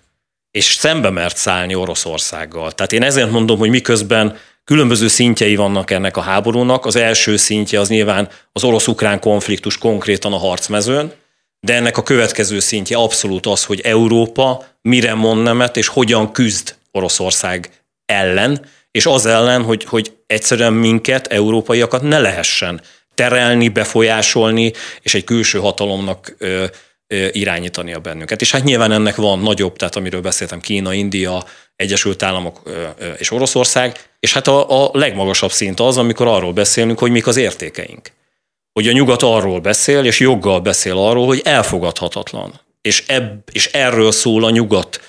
és szembe mert szállni Oroszországgal. Tehát én ezért mondom, hogy miközben különböző szintjei vannak ennek a háborúnak, az első szintje az nyilván az orosz-ukrán konfliktus konkrétan a harcmezőn, de ennek a következő szintje abszolút az, hogy Európa mire mond nemet, és hogyan küzd Oroszország ellen, és az ellen, hogy, hogy egyszerűen minket, európaiakat ne lehessen terelni, befolyásolni, és egy külső hatalomnak ö, ö, irányítani a bennünket. És hát nyilván ennek van nagyobb, tehát amiről beszéltem, Kína, India, Egyesült Államok ö, ö, és Oroszország, és hát a, a legmagasabb szint az, amikor arról beszélünk, hogy mik az értékeink hogy a nyugat arról beszél, és joggal beszél arról, hogy elfogadhatatlan. És, ebb, és erről szól a nyugat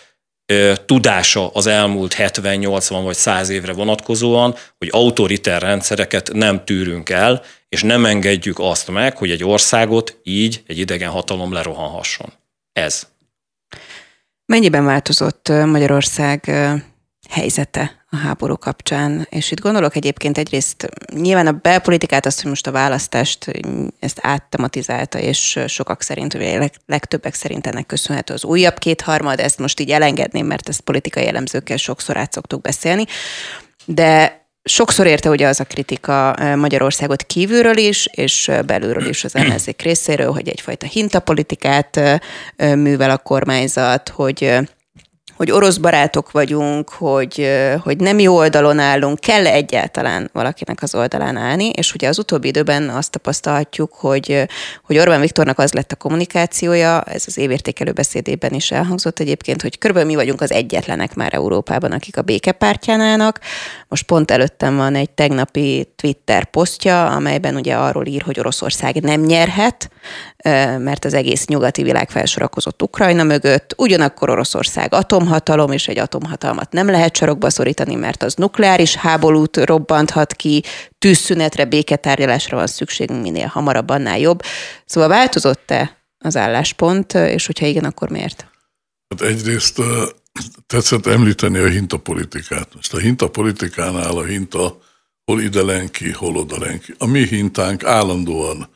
ö, tudása az elmúlt 70, 80 vagy 100 évre vonatkozóan, hogy autoriter rendszereket nem tűrünk el, és nem engedjük azt meg, hogy egy országot így egy idegen hatalom lerohanhasson. Ez. Mennyiben változott Magyarország helyzete a háború kapcsán. És itt gondolok egyébként egyrészt nyilván a belpolitikát, azt, hogy most a választást ezt áttematizálta, és sokak szerint, vagy legtöbbek szerint ennek köszönhető az újabb kétharmad, ezt most így elengedném, mert ezt politikai elemzőkkel sokszor át szoktuk beszélni. De sokszor érte ugye az a kritika Magyarországot kívülről is, és belülről is az ellenzék részéről, hogy egyfajta hintapolitikát művel a kormányzat, hogy hogy orosz barátok vagyunk, hogy, hogy nem jó oldalon állunk, kell -e egyáltalán valakinek az oldalán állni, és ugye az utóbbi időben azt tapasztalhatjuk, hogy, hogy Orbán Viktornak az lett a kommunikációja, ez az évértékelő beszédében is elhangzott egyébként, hogy körülbelül mi vagyunk az egyetlenek már Európában, akik a békepártyán állnak. Most pont előttem van egy tegnapi Twitter posztja, amelyben ugye arról ír, hogy Oroszország nem nyerhet, mert az egész nyugati világ felsorakozott Ukrajna mögött, ugyanakkor Oroszország atomhatalom, és egy atomhatalmat nem lehet sarokba szorítani, mert az nukleáris háborút robbanthat ki, tűzszünetre, béketárgyalásra van szükségünk minél hamarabb, annál jobb. Szóval változott-e az álláspont, és hogyha igen, akkor miért? Hát egyrészt tetszett említeni a hintapolitikát. Most a hintapolitikánál a hinta hol ide lenki, hol oda lenki. A mi hintánk állandóan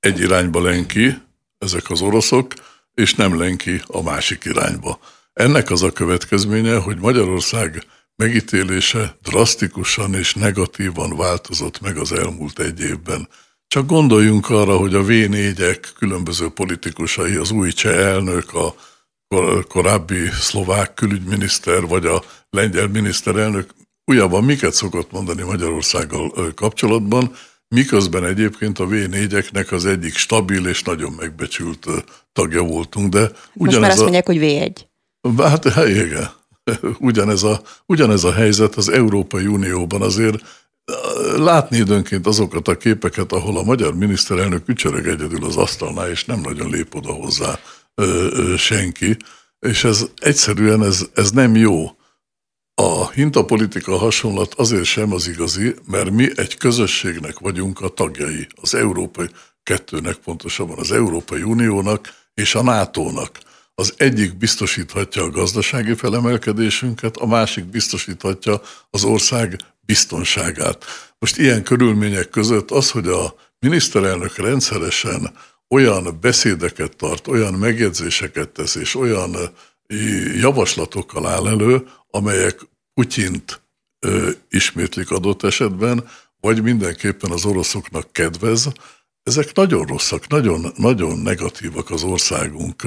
egy irányba lenki, ezek az oroszok, és nem lenki a másik irányba. Ennek az a következménye, hogy Magyarország megítélése drasztikusan és negatívan változott meg az elmúlt egy évben. Csak gondoljunk arra, hogy a V4-ek különböző politikusai, az új cseh elnök, a korábbi szlovák külügyminiszter, vagy a lengyel miniszterelnök újabban miket szokott mondani Magyarországgal kapcsolatban, miközben egyébként a V4-eknek az egyik stabil és nagyon megbecsült tagja voltunk, de ugyanez Most már azt mondják, hogy V1. Hát igen, ugyanez a, ugyanez a helyzet az Európai Unióban azért látni időnként azokat a képeket, ahol a magyar miniszterelnök ücsörög egyedül az asztalnál, és nem nagyon lép oda hozzá ö, ö, senki, és ez egyszerűen ez, ez nem jó. A hintapolitika hasonlat azért sem az igazi, mert mi egy közösségnek vagyunk a tagjai, az Európai kettőnek, pontosabban az Európai Uniónak és a NATO-nak. Az egyik biztosíthatja a gazdasági felemelkedésünket, a másik biztosíthatja az ország biztonságát. Most ilyen körülmények között az, hogy a miniszterelnök rendszeresen olyan beszédeket tart, olyan megjegyzéseket tesz, és olyan javaslatokkal áll elő, amelyek Putyint ö, ismétlik adott esetben, vagy mindenképpen az oroszoknak kedvez, ezek nagyon rosszak, nagyon, nagyon negatívak az országunk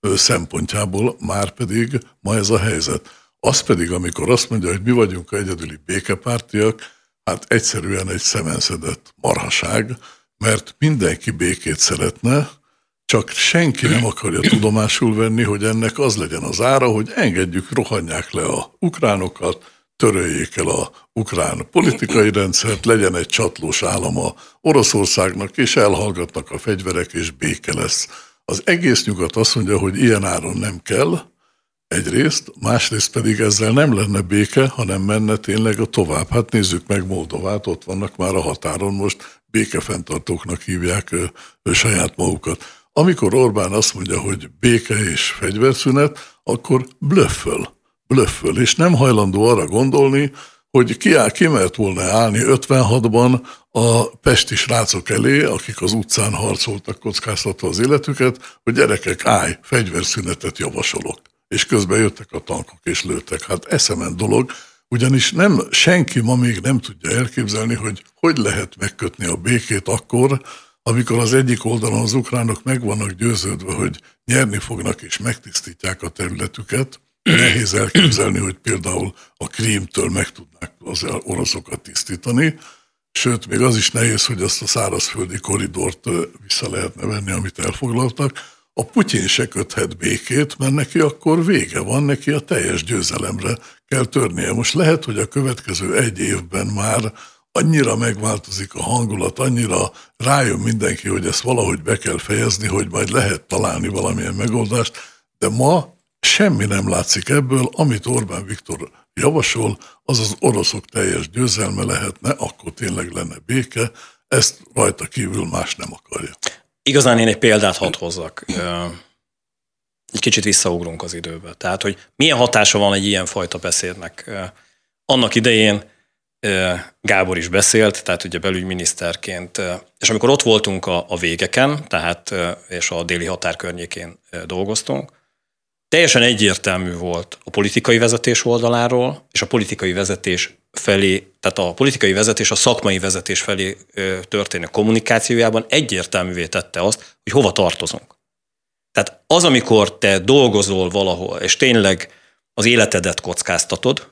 szempontjából, már pedig ma ez a helyzet. Az pedig, amikor azt mondja, hogy mi vagyunk a egyedüli békepártiak, hát egyszerűen egy szemenszedett marhaság, mert mindenki békét szeretne, csak senki nem akarja tudomásul venni, hogy ennek az legyen az ára, hogy engedjük, rohanják le a ukránokat, töröljék el a ukrán politikai rendszert, legyen egy csatlós állama Oroszországnak, és elhallgatnak a fegyverek, és béke lesz. Az egész nyugat azt mondja, hogy ilyen áron nem kell, egyrészt, másrészt pedig ezzel nem lenne béke, hanem menne tényleg a tovább. Hát nézzük meg Moldovát, ott vannak már a határon, most békefenntartóknak hívják ő, ő saját magukat. Amikor Orbán azt mondja, hogy béke és fegyverszünet, akkor blöfföl, blöfföl, és nem hajlandó arra gondolni, hogy ki, áll, ki mert volna állni 56-ban a pesti srácok elé, akik az utcán harcoltak kockáztatva az életüket, hogy gyerekek, állj, fegyverszünetet javasolok. És közben jöttek a tankok és lőttek. Hát eszemen dolog, ugyanis nem, senki ma még nem tudja elképzelni, hogy hogy lehet megkötni a békét akkor, amikor az egyik oldalon az ukránok meg vannak győződve, hogy nyerni fognak és megtisztítják a területüket, nehéz elképzelni, hogy például a krímtől meg tudnák az oroszokat tisztítani, sőt, még az is nehéz, hogy azt a szárazföldi koridort vissza lehetne venni, amit elfoglaltak. A Putyin se köthet békét, mert neki akkor vége van, neki a teljes győzelemre kell törnie. Most lehet, hogy a következő egy évben már annyira megváltozik a hangulat, annyira rájön mindenki, hogy ezt valahogy be kell fejezni, hogy majd lehet találni valamilyen megoldást, de ma semmi nem látszik ebből, amit Orbán Viktor javasol, az az oroszok teljes győzelme lehetne, akkor tényleg lenne béke, ezt rajta kívül más nem akarja. Igazán én egy példát hadd hozzak. Egy kicsit visszaugrunk az időbe. Tehát, hogy milyen hatása van egy ilyen fajta beszédnek. Annak idején Gábor is beszélt, tehát ugye belügyminiszterként, és amikor ott voltunk a, a végeken, tehát és a déli határ környékén dolgoztunk, teljesen egyértelmű volt a politikai vezetés oldaláról, és a politikai vezetés felé, tehát a politikai vezetés a szakmai vezetés felé történő kommunikációjában egyértelművé tette azt, hogy hova tartozunk. Tehát az, amikor te dolgozol valahol, és tényleg az életedet kockáztatod,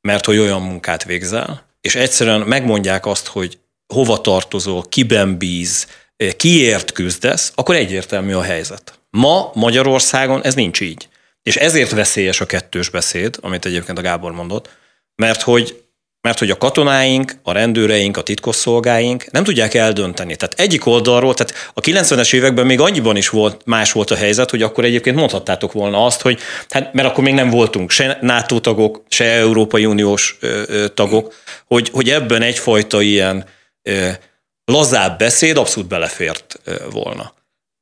mert hogy olyan munkát végzel, és egyszerűen megmondják azt, hogy hova tartozol, kiben bíz, kiért küzdesz, akkor egyértelmű a helyzet. Ma Magyarországon ez nincs így. És ezért veszélyes a kettős beszéd, amit egyébként a Gábor mondott, mert hogy mert hogy a katonáink, a rendőreink, a titkosszolgáink nem tudják eldönteni. Tehát egyik oldalról, tehát a 90-es években még annyiban is volt, más volt a helyzet, hogy akkor egyébként mondhattátok volna azt, hogy hát, mert akkor még nem voltunk se NATO tagok, se Európai Uniós ö, ö, tagok, hogy, hogy ebben egyfajta ilyen ö, lazább beszéd abszolút belefért ö, volna.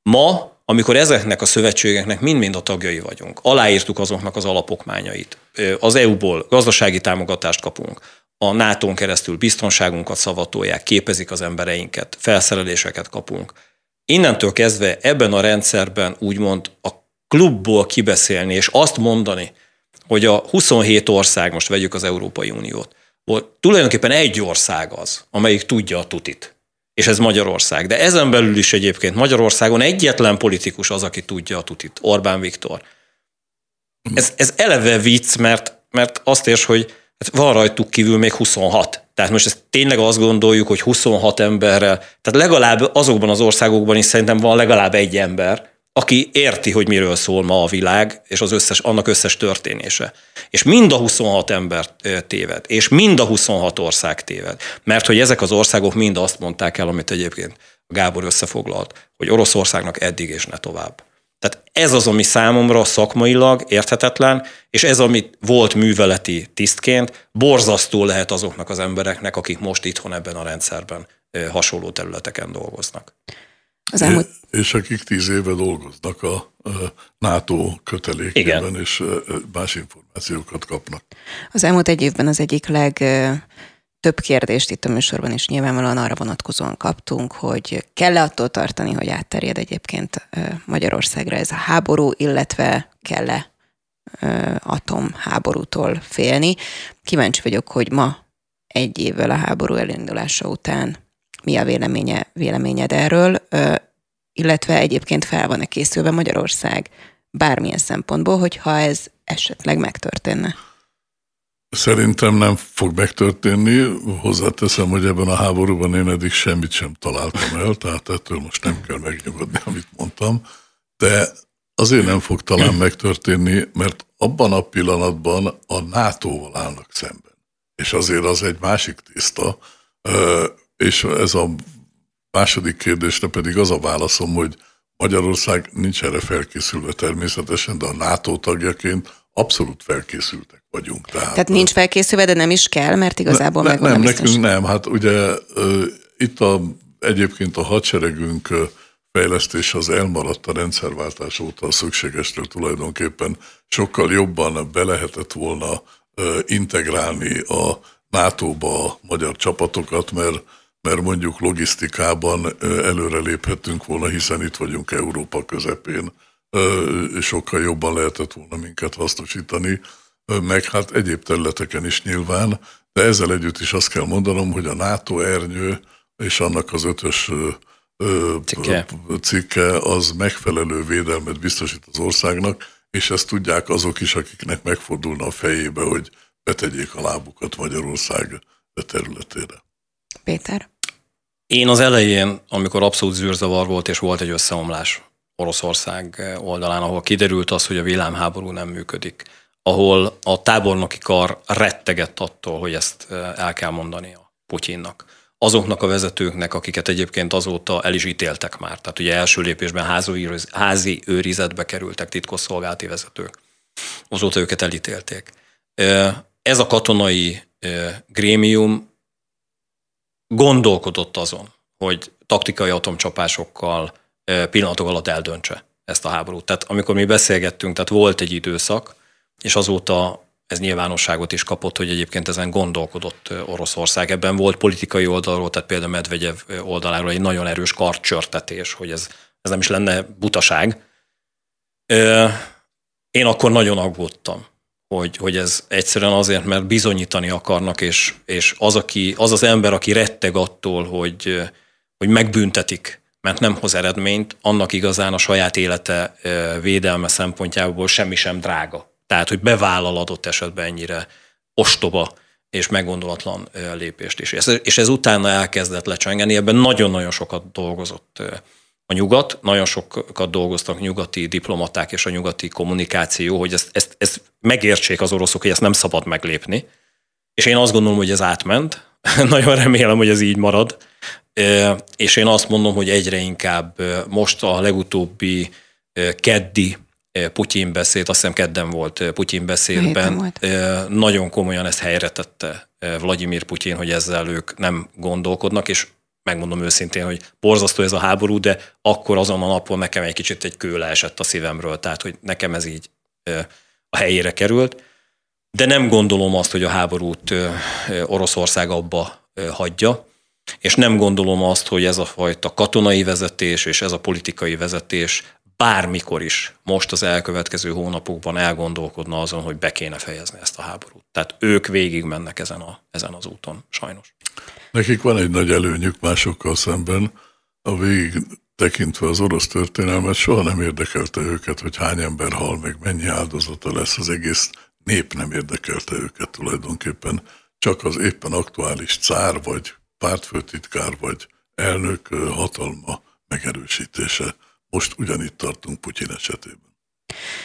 Ma amikor ezeknek a szövetségeknek mind-mind a tagjai vagyunk, aláírtuk azoknak az alapokmányait, az EU-ból gazdasági támogatást kapunk, a nato keresztül biztonságunkat szavatolják, képezik az embereinket, felszereléseket kapunk. Innentől kezdve ebben a rendszerben úgymond a klubból kibeszélni, és azt mondani, hogy a 27 ország, most vegyük az Európai Uniót, volt tulajdonképpen egy ország az, amelyik tudja a tutit. És ez Magyarország. De ezen belül is egyébként Magyarországon egyetlen politikus az, aki tudja a tutit, Orbán Viktor. Ez, ez eleve vicc, mert, mert azt érs, hogy Hát van rajtuk kívül még 26. Tehát most ezt tényleg azt gondoljuk, hogy 26 emberrel, tehát legalább azokban az országokban is szerintem van legalább egy ember, aki érti, hogy miről szól ma a világ, és az összes, annak összes történése. És mind a 26 ember téved, és mind a 26 ország téved. Mert hogy ezek az országok mind azt mondták el, amit egyébként Gábor összefoglalt, hogy Oroszországnak eddig és ne tovább. Tehát ez az, ami számomra szakmailag érthetetlen, és ez, amit volt műveleti tisztként, borzasztó lehet azoknak az embereknek, akik most itthon ebben a rendszerben hasonló területeken dolgoznak. Az elmúlt... És akik tíz éve dolgoznak a NATO kötelékében, Igen. és más információkat kapnak. Az elmúlt egy évben az egyik leg több kérdést itt a műsorban is nyilvánvalóan arra vonatkozóan kaptunk, hogy kell-e attól tartani, hogy átterjed egyébként Magyarországra ez a háború, illetve kell-e atomháborútól félni. Kíváncsi vagyok, hogy ma egy évvel a háború elindulása után mi a véleménye, véleményed erről, illetve egyébként fel van-e készülve Magyarország bármilyen szempontból, hogyha ez esetleg megtörténne? Szerintem nem fog megtörténni. Hozzáteszem, hogy ebben a háborúban én eddig semmit sem találtam el, tehát ettől most nem kell megnyugodni, amit mondtam. De azért nem fog talán megtörténni, mert abban a pillanatban a NATO-val állnak szemben. És azért az egy másik tiszta, és ez a második kérdésre pedig az a válaszom, hogy Magyarország nincs erre felkészülve természetesen, de a NATO tagjaként abszolút felkészültek vagyunk. Tehát, Tehát nincs felkészülve, de nem is kell, mert igazából ne, megvan Nem, a nekünk nem. Hát ugye itt a, egyébként a hadseregünk fejlesztés az elmaradt a rendszerváltás óta a szükségestől tulajdonképpen sokkal jobban be lehetett volna integrálni a NATO-ba a magyar csapatokat, mert mert mondjuk logisztikában előre léphettünk volna, hiszen itt vagyunk Európa közepén, sokkal jobban lehetett volna minket hasznosítani, meg hát egyéb területeken is nyilván, de ezzel együtt is azt kell mondanom, hogy a NATO ernyő és annak az ötös cikke. cikke az megfelelő védelmet biztosít az országnak, és ezt tudják azok is, akiknek megfordulna a fejébe, hogy betegyék a lábukat Magyarország területére. Péter? Én az elején, amikor abszolút zűrzavar volt, és volt egy összeomlás Oroszország oldalán, ahol kiderült az, hogy a világháború nem működik, ahol a tábornoki kar rettegett attól, hogy ezt el kell mondani a Putyinnak. Azoknak a vezetőknek, akiket egyébként azóta el is ítéltek már. Tehát ugye első lépésben házi őrizetbe kerültek titkosszolgálati vezetők. Azóta őket elítélték. Ez a katonai grémium gondolkodott azon, hogy taktikai atomcsapásokkal pillanatok alatt eldöntse ezt a háborút. Tehát amikor mi beszélgettünk, tehát volt egy időszak, és azóta ez nyilvánosságot is kapott, hogy egyébként ezen gondolkodott Oroszország. Ebben volt politikai oldalról, tehát például Medvegyev oldaláról egy nagyon erős kartcsörtetés, hogy ez, ez nem is lenne butaság. Én akkor nagyon aggódtam hogy, hogy ez egyszerűen azért, mert bizonyítani akarnak, és, és az, aki, az az ember, aki retteg attól, hogy, hogy megbüntetik, mert nem hoz eredményt, annak igazán a saját élete védelme szempontjából semmi sem drága. Tehát, hogy bevállal adott esetben ennyire ostoba és meggondolatlan lépést is. És ez utána elkezdett lecsengeni, ebben nagyon-nagyon sokat dolgozott a nyugat, nagyon sokat dolgoztak nyugati diplomaták és a nyugati kommunikáció, hogy ezt, ezt, ezt megértsék az oroszok, hogy ezt nem szabad meglépni. És én azt gondolom, hogy ez átment. nagyon remélem, hogy ez így marad. És én azt mondom, hogy egyre inkább most a legutóbbi keddi Putyin beszéd, azt hiszem kedden volt Putyin beszédben, volt. nagyon komolyan ezt helyre tette Vladimir Putyin, hogy ezzel ők nem gondolkodnak, és megmondom őszintén, hogy borzasztó ez a háború, de akkor azon a napon nekem egy kicsit egy kő esett a szívemről, tehát hogy nekem ez így a helyére került. De nem gondolom azt, hogy a háborút Oroszország abba hagyja, és nem gondolom azt, hogy ez a fajta katonai vezetés és ez a politikai vezetés bármikor is most az elkövetkező hónapokban elgondolkodna azon, hogy be kéne fejezni ezt a háborút. Tehát ők végig mennek ezen, a, ezen az úton, sajnos. Nekik van egy nagy előnyük másokkal szemben, a végig tekintve az orosz történelmet soha nem érdekelte őket, hogy hány ember hal meg, mennyi áldozata lesz, az egész nép nem érdekelte őket tulajdonképpen. csak az éppen aktuális cár, vagy pártfőtitkár, vagy elnök hatalma megerősítése. Most ugyanitt tartunk Putyin esetében.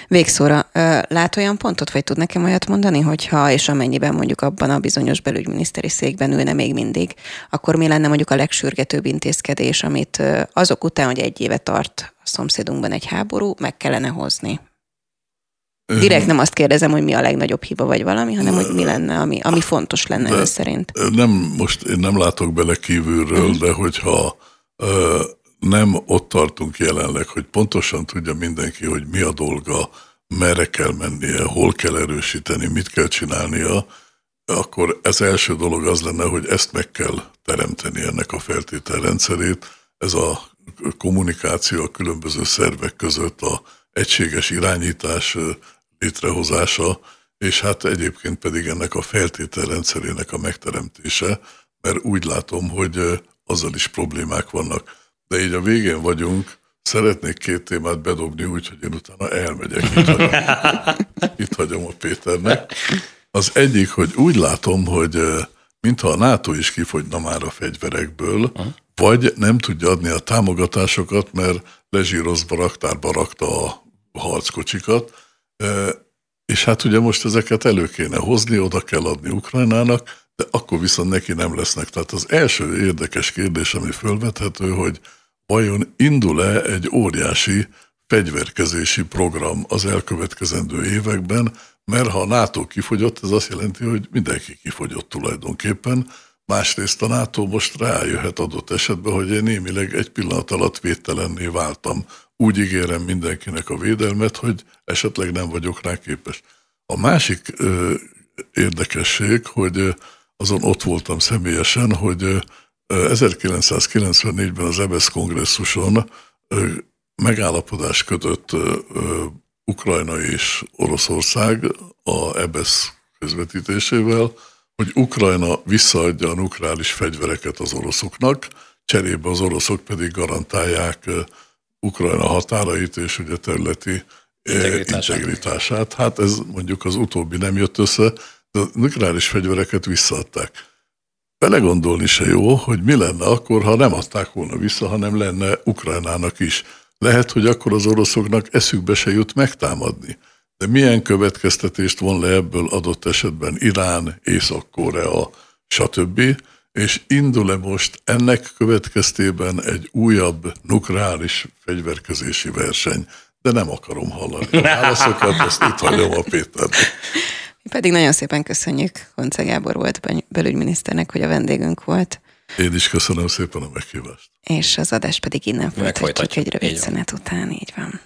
Végszóra, lát olyan pontot, vagy tud nekem olyat mondani, hogyha és amennyiben mondjuk abban a bizonyos belügyminiszteri székben ülne még mindig, akkor mi lenne mondjuk a legsürgetőbb intézkedés, amit azok után, hogy egy éve tart a szomszédunkban egy háború, meg kellene hozni? Direkt nem azt kérdezem, hogy mi a legnagyobb hiba vagy valami, hanem hogy mi lenne, ami, ami fontos lenne de, ön szerint. Nem, most én nem látok bele kívülről, uh-huh. de hogyha nem ott tartunk jelenleg, hogy pontosan tudja mindenki, hogy mi a dolga, merre kell mennie, hol kell erősíteni, mit kell csinálnia, akkor ez első dolog az lenne, hogy ezt meg kell teremteni ennek a feltételrendszerét. Ez a kommunikáció a különböző szervek között, a egységes irányítás létrehozása, és hát egyébként pedig ennek a feltételrendszerének a megteremtése, mert úgy látom, hogy azzal is problémák vannak. De így a végén vagyunk, szeretnék két témát bedobni úgy, hogy én utána elmegyek. Itt hagyom, itt hagyom a Péternek. Az egyik, hogy úgy látom, hogy mintha a NATO is kifogyna már a fegyverekből, vagy nem tudja adni a támogatásokat, mert lezsírozva raktárba rakta a harckocsikat, és hát ugye most ezeket elő kéne hozni, oda kell adni Ukrajnának, de akkor viszont neki nem lesznek. Tehát az első érdekes kérdés, ami fölvethető, hogy vajon indul-e egy óriási fegyverkezési program az elkövetkezendő években, mert ha a NATO kifogyott, ez azt jelenti, hogy mindenki kifogyott tulajdonképpen. Másrészt a NATO most rájöhet adott esetben, hogy én némileg egy pillanat alatt védtelenné váltam úgy ígérem mindenkinek a védelmet, hogy esetleg nem vagyok rá képes. A másik ö, érdekesség, hogy azon ott voltam személyesen, hogy 1994-ben az EBSZ kongresszuson megállapodás kötött Ukrajna és Oroszország a EBSZ közvetítésével, hogy Ukrajna visszaadja a nukleáris fegyvereket az oroszoknak, cserébe az oroszok pedig garantálják Ukrajna határait és ugye területi integritását. integritását. Hát ez mondjuk az utóbbi nem jött össze, de a nukleáris fegyvereket visszaadták. Belegondolni se jó, hogy mi lenne akkor, ha nem adták volna vissza, hanem lenne Ukrajnának is. Lehet, hogy akkor az oroszoknak eszükbe se jut megtámadni. De milyen következtetést von le ebből adott esetben Irán, Észak-Korea, stb., és indul-e most ennek következtében egy újabb nukleáris fegyverkezési verseny? De nem akarom hallani a válaszokat, ezt itt hagyom a Péter. Pedig nagyon szépen köszönjük, Konce Gábor volt belügyminiszternek, hogy a vendégünk volt. Én is köszönöm szépen a meghívást. És az adás pedig innen folytatjuk egy rövid szünet után, így van.